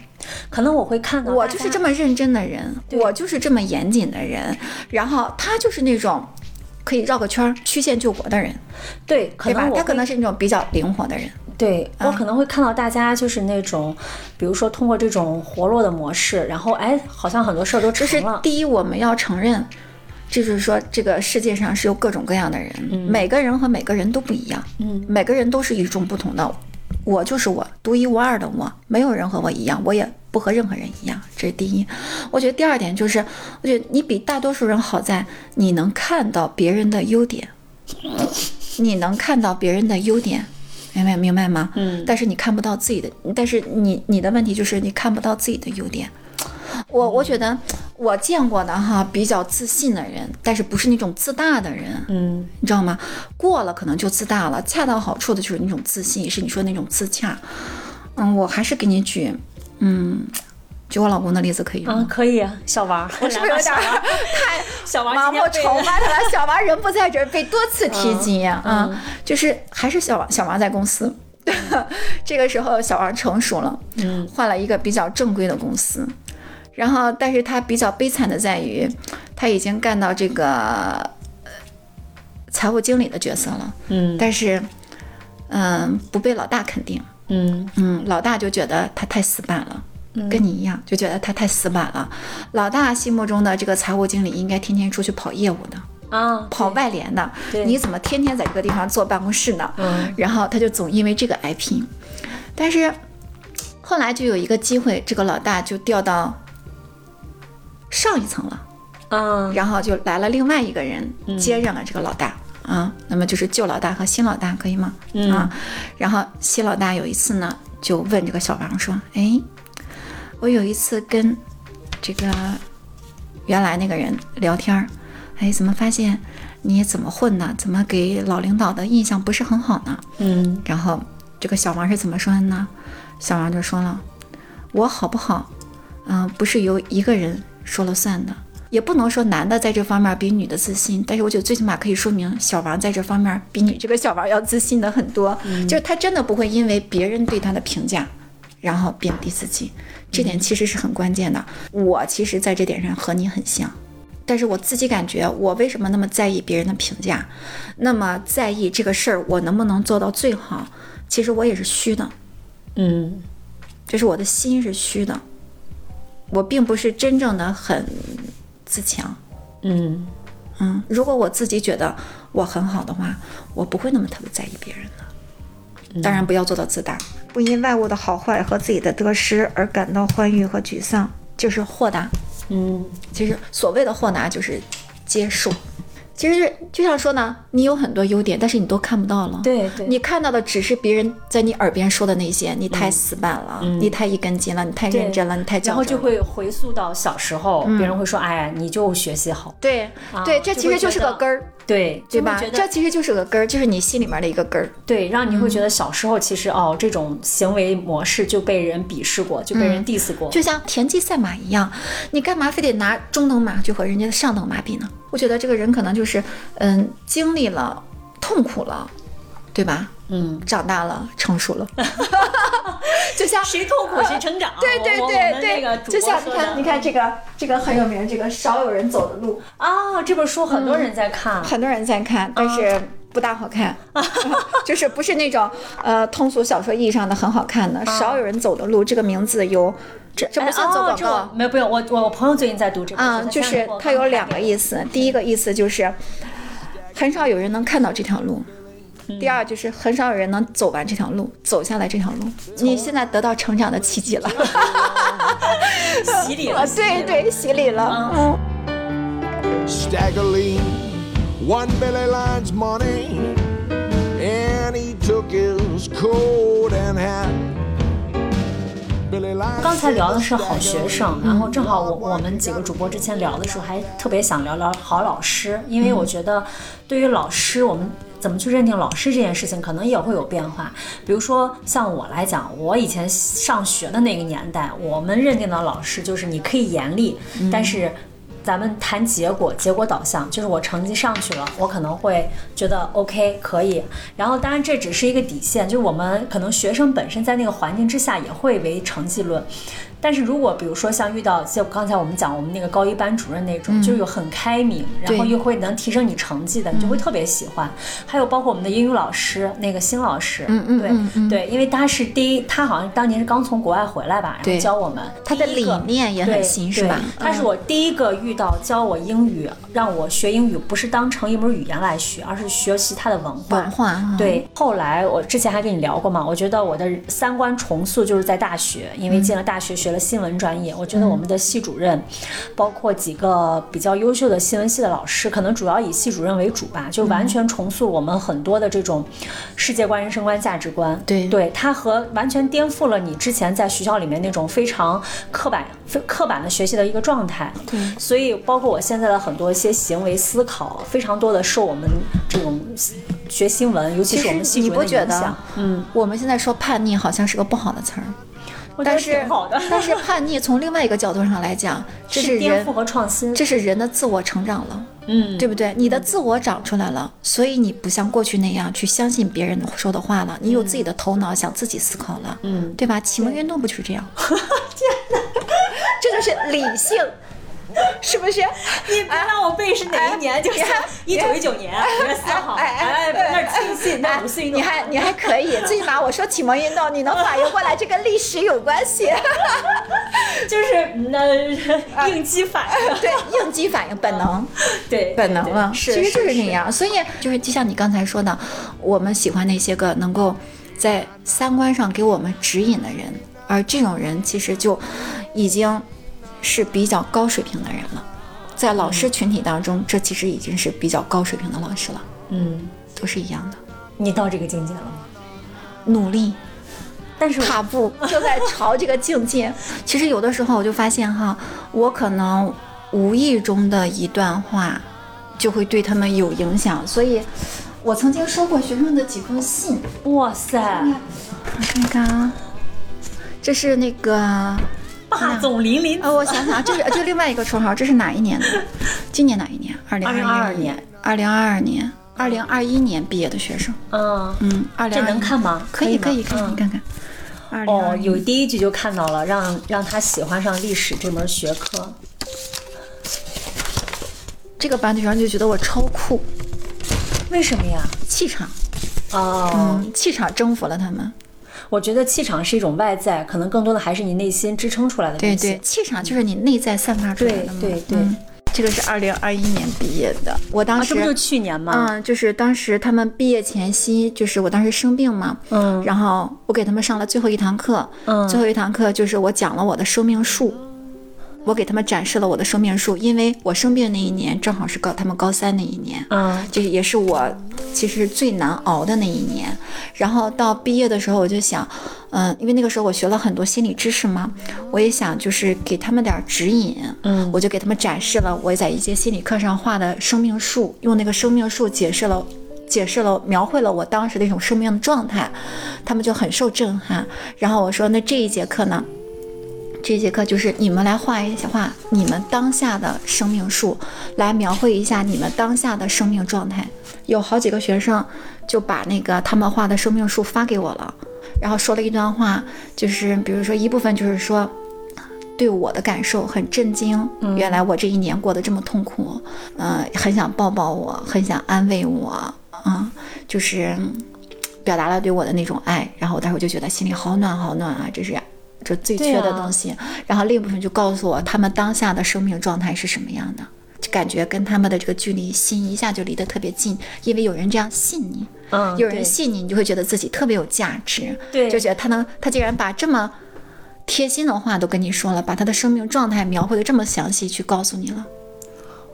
可能我会看到，我就是这么认真的人，我就是这么严谨的人，然后他就是那种可以绕个圈儿曲线救国的人，对，可对吧能？他可能是那种比较灵活的人。对我可能会看到大家就是那种，比如说通过这种活络的模式，然后哎，好像很多事儿都就是成了。第一，我们要承认，就是说这个世界上是有各种各样的人，每个人和每个人都不一样，嗯，每个人都是与众不同的。我就是我，独一无二的我，没有人和我一样，我也不和任何人一样，这是第一。我觉得第二点就是，我觉得你比大多数人好在你能看到别人的优点，你能看到别人的优点，明白明白吗？嗯但是你看不到自己的，但是你你的问题就是你看不到自己的优点。我我觉得我见过的哈比较自信的人，但是不是那种自大的人，嗯你知道吗？过了可能就自大了，恰到好处的就是那种自信，是你说那种自洽。嗯，我还是给你举，嗯，举我老公的例子可以吗？啊，可以啊，小王，*laughs* 我是不是有点太 *laughs* 小王盲目今天被崇拜他了？*laughs* 小王人不在这儿，被多次提及嗯就是还是小王，小王在公司。这个时候，小王成熟了，嗯换了一个比较正规的公司，然后，但是他比较悲惨的在于，他已经干到这个呃财务经理的角色了，嗯但是，嗯，不被老大肯定，嗯嗯，老大就觉得他太死板了。跟你一样，就觉得他太死板了。老大心目中的这个财务经理应该天天出去跑业务的，啊，跑外联的。对你怎么天天在这个地方坐办公室呢？嗯然后他就总因为这个挨批。但是后来就有一个机会，这个老大就调到上一层了，嗯然后就来了另外一个人接任了这个老大。啊，那么就是旧老大和新老大可以吗？嗯啊，然后新老大有一次呢，就问这个小王说：“哎，我有一次跟这个原来那个人聊天儿，哎，怎么发现你怎么混呢？怎么给老领导的印象不是很好呢？”嗯然后这个小王是怎么说的呢？小王就说了：“我好不好，嗯、不是由一个人说了算的，也不能说男的在这方面比女的自信，但是我觉得最起码可以说明小王在这方面比你这个小王要自信的很多，就是他真的不会因为别人对他的评价，然后贬低自己，这点其实是很关键的。我其实在这点上和你很像。”但是我自己感觉，我为什么那么在意别人的评价，那么在意这个事儿我能不能做到最好？其实我也是虚的，嗯就是我的心是虚的，我并不是真正的很自强。嗯嗯，如果我自己觉得我很好的话，我不会那么特别在意别人的。当然，不要做到自大，不因外物的好坏和自己的得失而感到欢愉和沮丧，就是豁达。嗯其实所谓的豁达就是接受。其实就像说呢，你有很多优点，但是你都看不到了。对对你看到的只是别人在你耳边说的那些，你太死板了，你太一根筋了，你太认真了，你太较然后就。会回溯到小时候，别人会说：“哎呀，你就学习好。对啊对，这其实就是个根儿，”对，对吧这其实就是个根儿，就是你心里面的一个根儿。对，让你会觉得小时候其实哦，这种行为模式就被人鄙视过，就被人 diss 过。就像田忌赛马一样，你干嘛非得拿中等马去和人家的上等马比呢？我觉得这个人可能就是，嗯，经历了痛苦了，对吧？嗯，长大了，成熟了，*laughs* 就像谁痛苦谁成长。对对对对，就像你看，你看这个这个很有名，这个少有人走的路，啊，这本书很多人在看。很多人在看，但是不大好看，*laughs* 就是不是那种呃通俗小说意义上的很好看的。少有人走的路这个名字有，这这不算做广告。没有不用，我我我朋友最近在读这本书，嗯，就是它有两个意思。第一个意思就是，很少有人能看到这条路；第二就是很少有人能走完这条路，走下来这条路。你现在得到成长的契机了，洗礼了，啊，对对，洗礼了。嗯，Staggerly won Billy Lyons money, and he took his coat and hat. 刚才聊的是好学生，然后正好我我们几个主播之前聊的时候，还特别想聊聊好老师，因为我觉得对于老师，我们怎么去认定老师这件事情，可能也会有变化。比如说像我来讲，我以前上学的那个年代，我们认定的老师就是你可以严厉，但是。咱们谈结果，结果导向，就是我成绩上去了，我可能会觉得 OK 可以。然后，当然这只是一个底线，就是我们可能学生本身在那个环境之下也会为成绩论。但是如果比如说像遇到像刚才我们讲我们那个高一班主任那种，就是有很开明，然后又会能提升你成绩的，你就会特别喜欢。还有包括我们的英语老师那个新老师，嗯嗯对、对，因为他是第一，他好像当年是刚从国外回来吧，然后教我们他的理念也很对新是吧？对他是嗯。我第一个遇到教我英语，让我学英语不是当成一门语言来学，而是学习他的文化。文化啊对，后来我之前还跟你聊过嘛，我觉得我的三观重塑就是在大学，因为进了大学学了新闻专业，我觉得我们的系主任，包括几个比较优秀的新闻系的老师，可能主要以系主任为主吧，就完全重塑我们很多的这种世界观、人生观、价值观。对对，它和完全颠覆了你之前在学校里面那种非常刻板、非刻板的学习的一个状态。对所以包括我现在的很多一些行为思考，非常多的受我们这种学新闻，尤其是我们系你主任的影响。，嗯，我们现在说叛逆好像是个不好的词儿，但是好的，但是叛逆从另外一个角度上来讲，*laughs* 这是颠人覆和创新。这是人的自我成长了。嗯，对不对？你的自我长出来了，所以你不像过去那样去相信别人说的话了，你有自己的头脑，想自己思考了，嗯对吧？启蒙运动不就是这样？*laughs* *laughs* 这就是理性，是不是？你别让我背是哪一年，就是一九一九年五月四号，哎，那是庆信，那五四运动，你还你还可以，最起码我说启蒙运动，你能反应过来，这跟历史有关系。*laughs* 就是那 *laughs* 应激反应，*laughs* 对，应激反应本能。对，本能了，是，其实就是是那。样。所以就是就像你刚才说的，我们喜欢那些个能够在三观上给我们指引的人，而这种人其实就已经是比较高水平的人了。在老师群体当中，这其实已经是比较高水平的老师了，嗯，都是一样的，你到这个境界了吗？努力但是我踏步 *laughs* 就在朝这个境界。其实有的时候我就发现哈，我可能无意中的一段话，就会对他们有影响。所以，我曾经收过学生的几封信，哇塞，我看看啊，这是那个霸总林林，呃，我想想，这是这另外一个绰号，这是哪一年的？今年哪一年？二零2022年，二零二二年，二零二一年毕业的学生。嗯，嗯，二零这能看吗？可以，可以，可以，嗯你看看。二零哦，有第一句就看到了，让让他喜欢上历史这门学科。这个班的学生就觉得我超酷，为什么呀？气场，哦，嗯，气场征服了他们。我觉得气场是一种外在，可能更多的还是你内心支撑出来的东西。对对，气场就是你内在散发出来的嘛。对对。对嗯。这个是二零二一年毕业的，我当啊，时、这不就去年吗？嗯，就是当时他们毕业前夕，就是我当时生病嘛，嗯。然后我给他们上了最后一堂课，嗯。最后一堂课就是我讲了我的生命树，我给他们展示了我的生命树，因为我生病那一年正好是高他们高三那一年，嗯这也是我其实最难熬的那一年。然后到毕业的时候，我就想，嗯、因为那个时候我学了很多心理知识嘛，我也想就是给他们点指引，嗯我就给他们展示了我在一节心理课上画的生命树，用那个生命树解释了。解释了，描绘了我当时的一种生命的状态，他们就很受震撼。然后我说，那这一节课呢？这节课就是你们来画一画你们当下的生命树，来描绘一下你们当下的生命状态。有好几个学生就把那个他们画的生命树发给我了，然后说了一段话，就是比如说一部分就是说。对我的感受很震惊，原来我这一年过得这么痛苦，嗯、很想抱抱我，很想安慰我，啊、就是嗯表达了对我的那种爱，然后我当时我就觉得心里好暖好暖啊，这是这最缺的东西。然后另一部分就告诉我他们当下的生命状态是什么样的，就感觉跟他们的这个距离心一下就离得特别近，因为有人这样信你，嗯，有人信你，你就会觉得自己特别有价值，对就觉得他能，他竟然把这么贴心的话都跟你说了，把他的生命状态描绘的这么详细去告诉你了。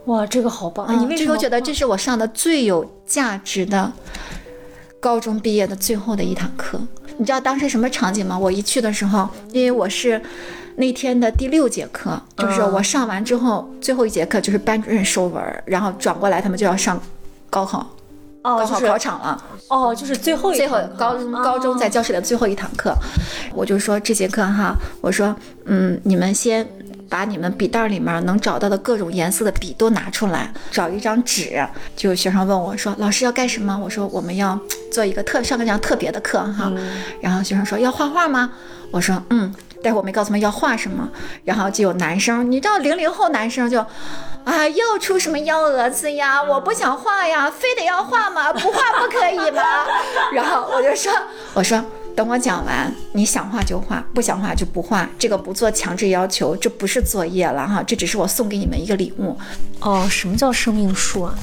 哇，这个好棒！啊你为什么这个我觉得这是我上的最有价值的高中毕业的最后的一堂课。你知道当时什么场景吗？我一去的时候，因为我是那天的第六节课，就是嗯我上完之后，最后一节课就是班主任收文，然后转过来他们就要上高考。哦，高考考场了，哦，就是最后一最后高中高中在教室里的最后一堂课，我就说这节课哈，我说嗯，你们先把你们笔袋里面能找到的各种颜色的笔都拿出来，找一张纸。就有学生问我说，老师要干什么？我说我们要做一个特上个这样特别的课哈。然后学生说要画画吗？我说嗯。但是我没告诉他们要画什么，然后就有男生，你知道零零后男生就，啊，又出什么幺蛾子呀？我不想画呀，非得要画吗？不画不可以吗？然后我就说，我说等我讲完，你想画就画，不想画就不画，这个不做强制要求，这不是作业了哈，这只是我送给你们一个礼物，哦，什么叫生命树啊？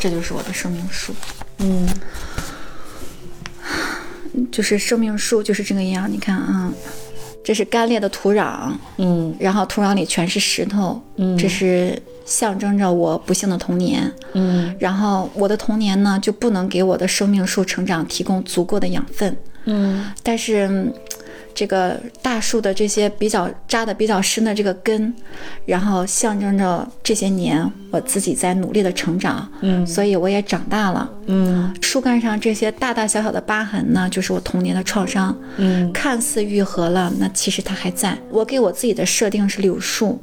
这就是我的生命树。嗯，就是生命树就是这个样，你看啊，这是干裂的土壤，嗯然后土壤里全是石头，嗯这是象征着我不幸的童年，嗯。然后我的童年呢就不能给我的生命树成长提供足够的养分，嗯。但是嗯这个大树的这些比较扎的比较深的这个根，然后象征着这些年我自己在努力的成长，嗯所以我也长大了。嗯树干上这些大大小小的疤痕呢，就是我童年的创伤。嗯看似愈合了，那其实它还在。我给我自己的设定是柳树，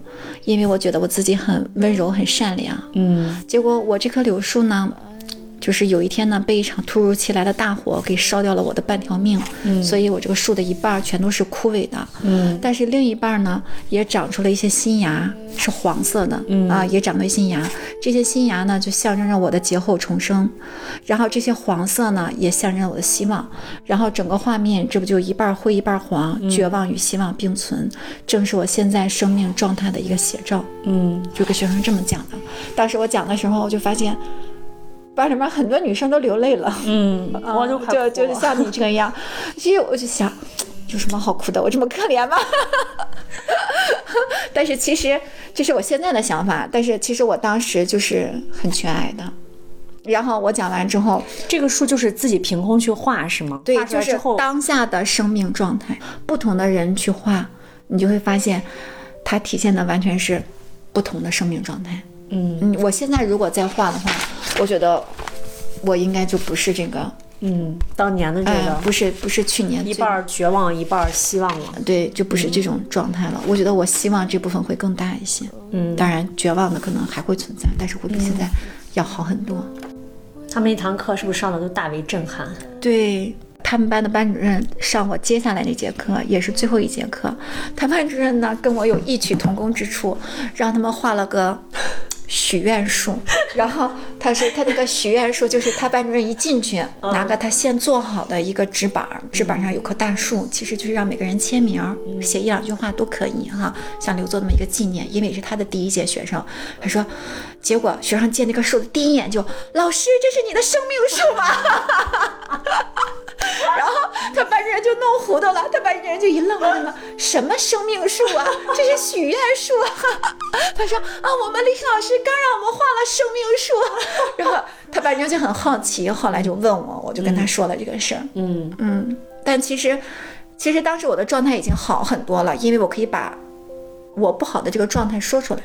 因为我觉得我自己很温柔、很善良。嗯结果我这棵柳树呢，就是有一天呢，被一场突如其来的大火给烧掉了我的半条命，所以我这个树的一半儿全都是枯萎的，嗯但是另一半儿呢，也长出了一些新芽，是黄色的，嗯啊，也长了新芽。这些新芽呢，就象征着我的劫后重生，然后这些黄色呢，也象征着我的希望。然后整个画面，这不就一半儿灰一半儿黄，绝望与希望并存，正是我现在生命状态的一个写照。嗯，就给学生这么讲的。当时我讲的时候，我就发现班里面很多女生都流泪了，嗯，我就就是像你这个样。其实我就想，有什么好哭的？我这么可怜吗？*laughs* 但是其实这是我现在的想法，但是其实我当时就是很缺爱的。然后我讲完之后，这个树就是自己凭空去画是吗？对就是当下的生命状态，不同的人去画，你就会发现，它体现的完全是不同的生命状态。嗯嗯，我现在如果再画的话，我觉得我应该就不是这个，嗯，当年的这哎、个不是不是去年最一半儿绝望，一半儿希望了。对，就不是这种状态了。我觉得我希望这部分会更大一些。嗯，当然，绝望的可能还会存在，但是会比现在要好很多。他们那堂课是不是上的都大为震撼？对他们班的班主任上我接下来那节课，也是最后一节课，他班主任呢跟我有异曲同工之处，让他们画了个许愿树，然后他是他那个许愿树，就是他班主任一进去，拿个他现做好的一个纸板儿，纸板上有棵大树，其实就是让每个人签名儿，写一两句话都可以哈，想留作那么一个纪念。因为是他的第一届学生，他说，结果学生见那个树的第一眼就，老师，这是你的生命树吗？*laughs* 然后他班主任就弄糊涂了，他班主任就一愣问了：“什么生命树啊？这是许愿树啊！” *laughs* 他说：“啊，我们历史老师刚让我们画了生命树。” *laughs* 然后他班主任就很好奇，后来就问我，我就跟他说了这个事儿。嗯嗯，但其实，其实当时我的状态已经好很多了，因为我可以把我不好的这个状态说出来。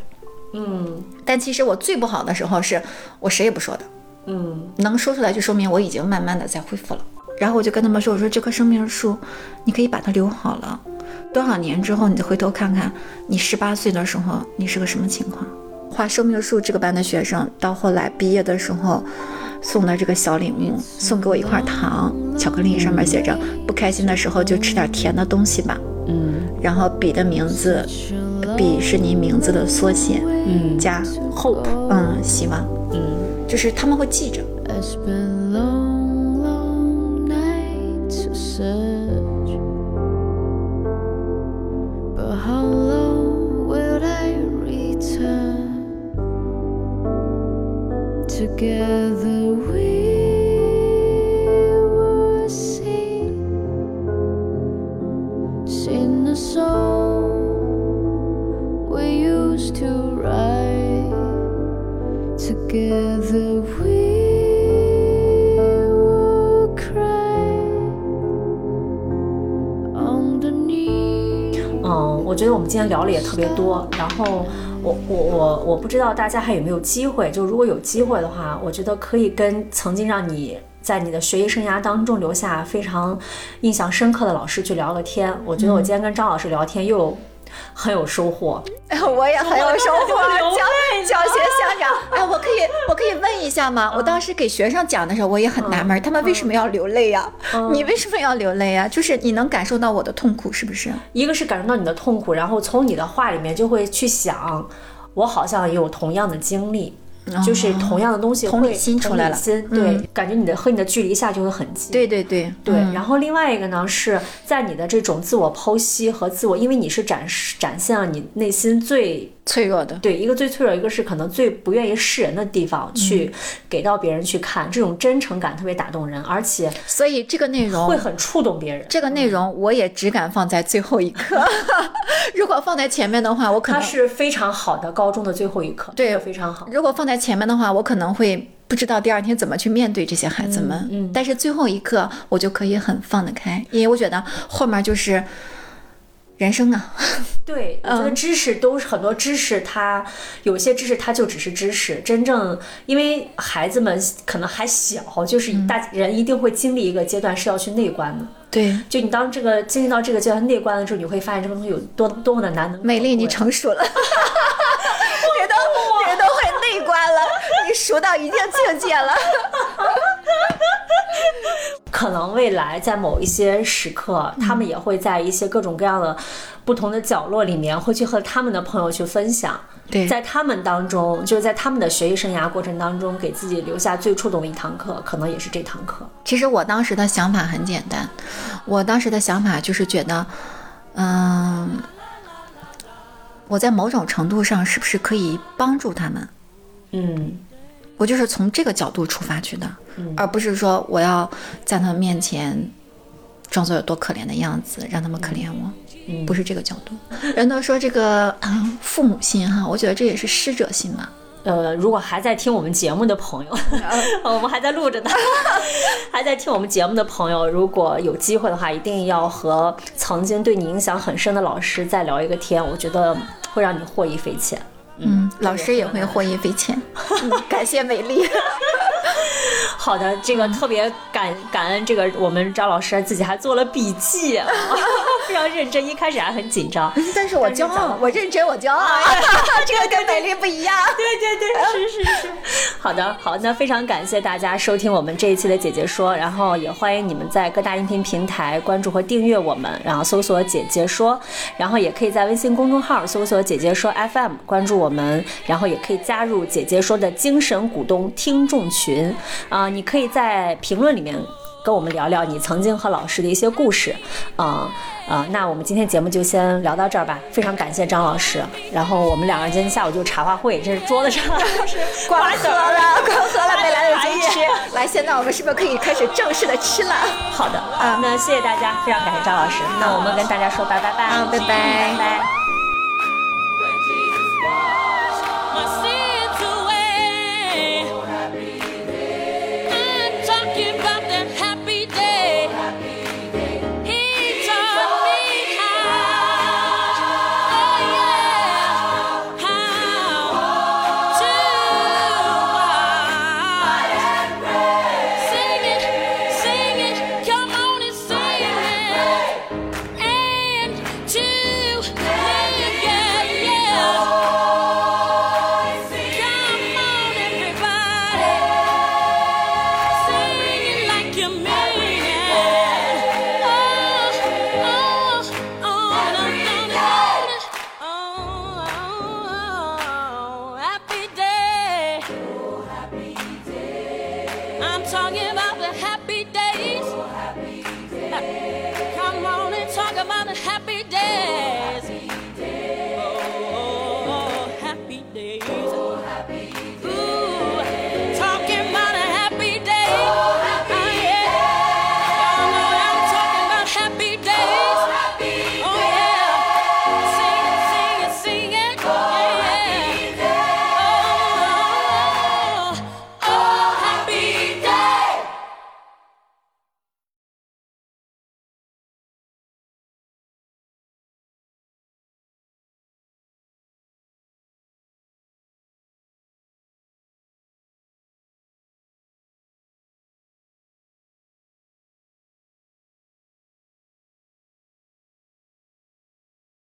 嗯但其实我最不好的时候是我谁也不说的。嗯能说出来，就说明我已经慢慢的在恢复了。然后我就跟他们说：“我说这棵生命树，你可以把它留好了，多少年之后你再回头看看，你十八岁的时候你是个什么情况？”画生命树这个班的学生，到后来毕业的时候，送的这个小礼物，送给我一块糖，巧克力上面写着“不开心的时候就吃点甜的东西吧”。嗯然后笔的名字，笔是你名字的缩写，嗯加 hope，嗯希望，嗯就是他们会记着。It's been long, long nights of search. But how long Together we were seen, sing a song we used to write. Together we will cry underneath. 嗯，我觉得我们今天聊了也特别多，然后我我我我不知道大家还有没有机会，就如果有机会的话，我觉得可以跟曾经让你在你的学习生涯当中留下非常印象深刻的老师去聊个天。我觉得我今天跟张老师聊天又很有收获。我也很有收获，流教教学校长。哎，我可以，我可以问一下吗？我当时给学生讲的时候，我也很纳闷，他们为什么要流泪呀、你为什么要流泪呀、就是你能感受到我的痛苦，是不是？一个是感受到你的痛苦，然后从你的话里面就会去想，我好像也有同样的经历。就是同样的东西同理心出来了。心对，嗯感觉你的和你的距离一下就会很近。对对对。对，嗯。然后另外一个呢，是在你的这种自我剖析和自我，因为你是展示展现了你内心最脆弱的。对一个最脆弱，一个是可能最不愿意示人的地方，嗯去给到别人去看，这种真诚感特别打动人，而且所以这个内容会很触动别人。这个内容我也只敢放在最后一刻，*laughs* 如果放在前面的话，我可能它是非常好的高中的最后一课，对非常好。如果放在前面的话，我可能会不知道第二天怎么去面对这些孩子们。嗯嗯但是最后一刻，我就可以很放得开，因为我觉得后面就是人生啊。*laughs* 对，我觉得嗯知识都是很多知识，它有些知识它就只是知识，真正因为孩子们可能还小，就是嗯大人一定会经历一个阶段是要去内观的。对，就你当这个经历到这个阶段内观了之后，你会发现这个东西有多多么的难能。美丽，你成熟了，*laughs* 你都你都会内观了，你熟到一定境界了。*laughs* *laughs* 可能未来在某一些时刻，他们也会在一些各种各样的不同的角落里面，会去和他们的朋友去分享。对在他们当中，就是在他们的学习生涯过程当中，给自己留下最触动的一堂课，可能也是这堂课。其实我当时的想法很简单，我当时的想法就是觉得，嗯，我在某种程度上是不是可以帮助他们？嗯我就是从这个角度出发去的，而不是说我要在他们面前装作有多可怜的样子，让他们可怜我。不是这个角度。人都说这个啊父母心哈，我觉得这也是师者心嘛。呃，如果还在听我们节目的朋友，*laughs* 我们还在录着呢，*laughs* 还在听我们节目的朋友，如果有机会的话，一定要和曾经对你影响很深的老师再聊一个天，我觉得会让你获益匪浅。嗯，老师也会获益匪浅。*laughs* 嗯感谢美丽。*laughs* 好的，这个特别感感恩这个我们张老师自己还做了笔记，非 *laughs* 非常认真，一开始还很紧张。但是我骄傲，我认真，我骄傲，*laughs* 这个跟美丽不一样。*laughs* 对对对，是是是。好的，好，那非常感谢大家收听我们这一期的姐姐说，然后也欢迎你们在各大音频平台关注和订阅我们，然后搜索“姐姐说”，然后也可以在微信公众号搜索“姐姐说 FM” 关注我们，然后也可以加入“姐姐说”的精神股东听众群啊、你可以在评论里面。跟我们聊聊你曾经和老师的一些故事，啊、啊、那我们今天节目就先聊到这儿吧。非常感谢张老师，然后我们两个人今天下午就茶话会，这是桌子上是光喝了，*laughs* 光喝了，没来得及吃。来，现在我们是不是可以开始正式的吃了？好的啊，那谢谢大家，非常感谢张老师。那我们跟大家说拜拜拜拜拜拜。